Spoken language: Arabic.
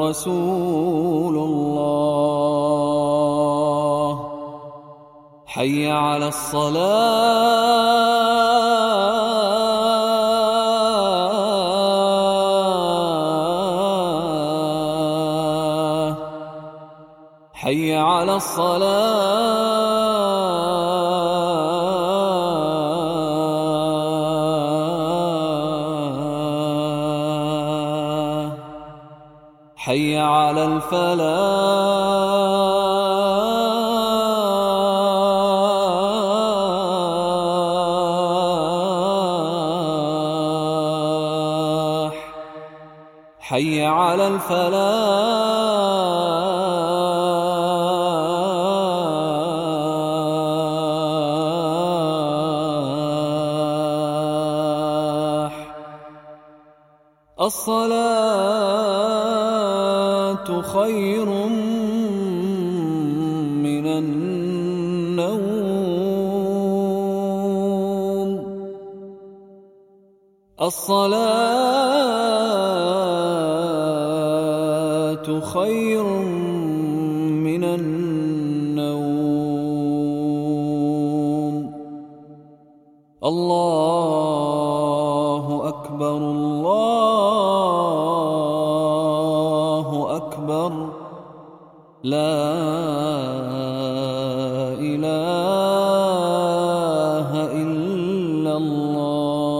رسول الله. حي على الصلاة. حي على الصلاة. حي على الفلاح. حي على الفلاح. الصلاة خير من النوم. الصلاة خير من النوم. الله لا إله إلا الله.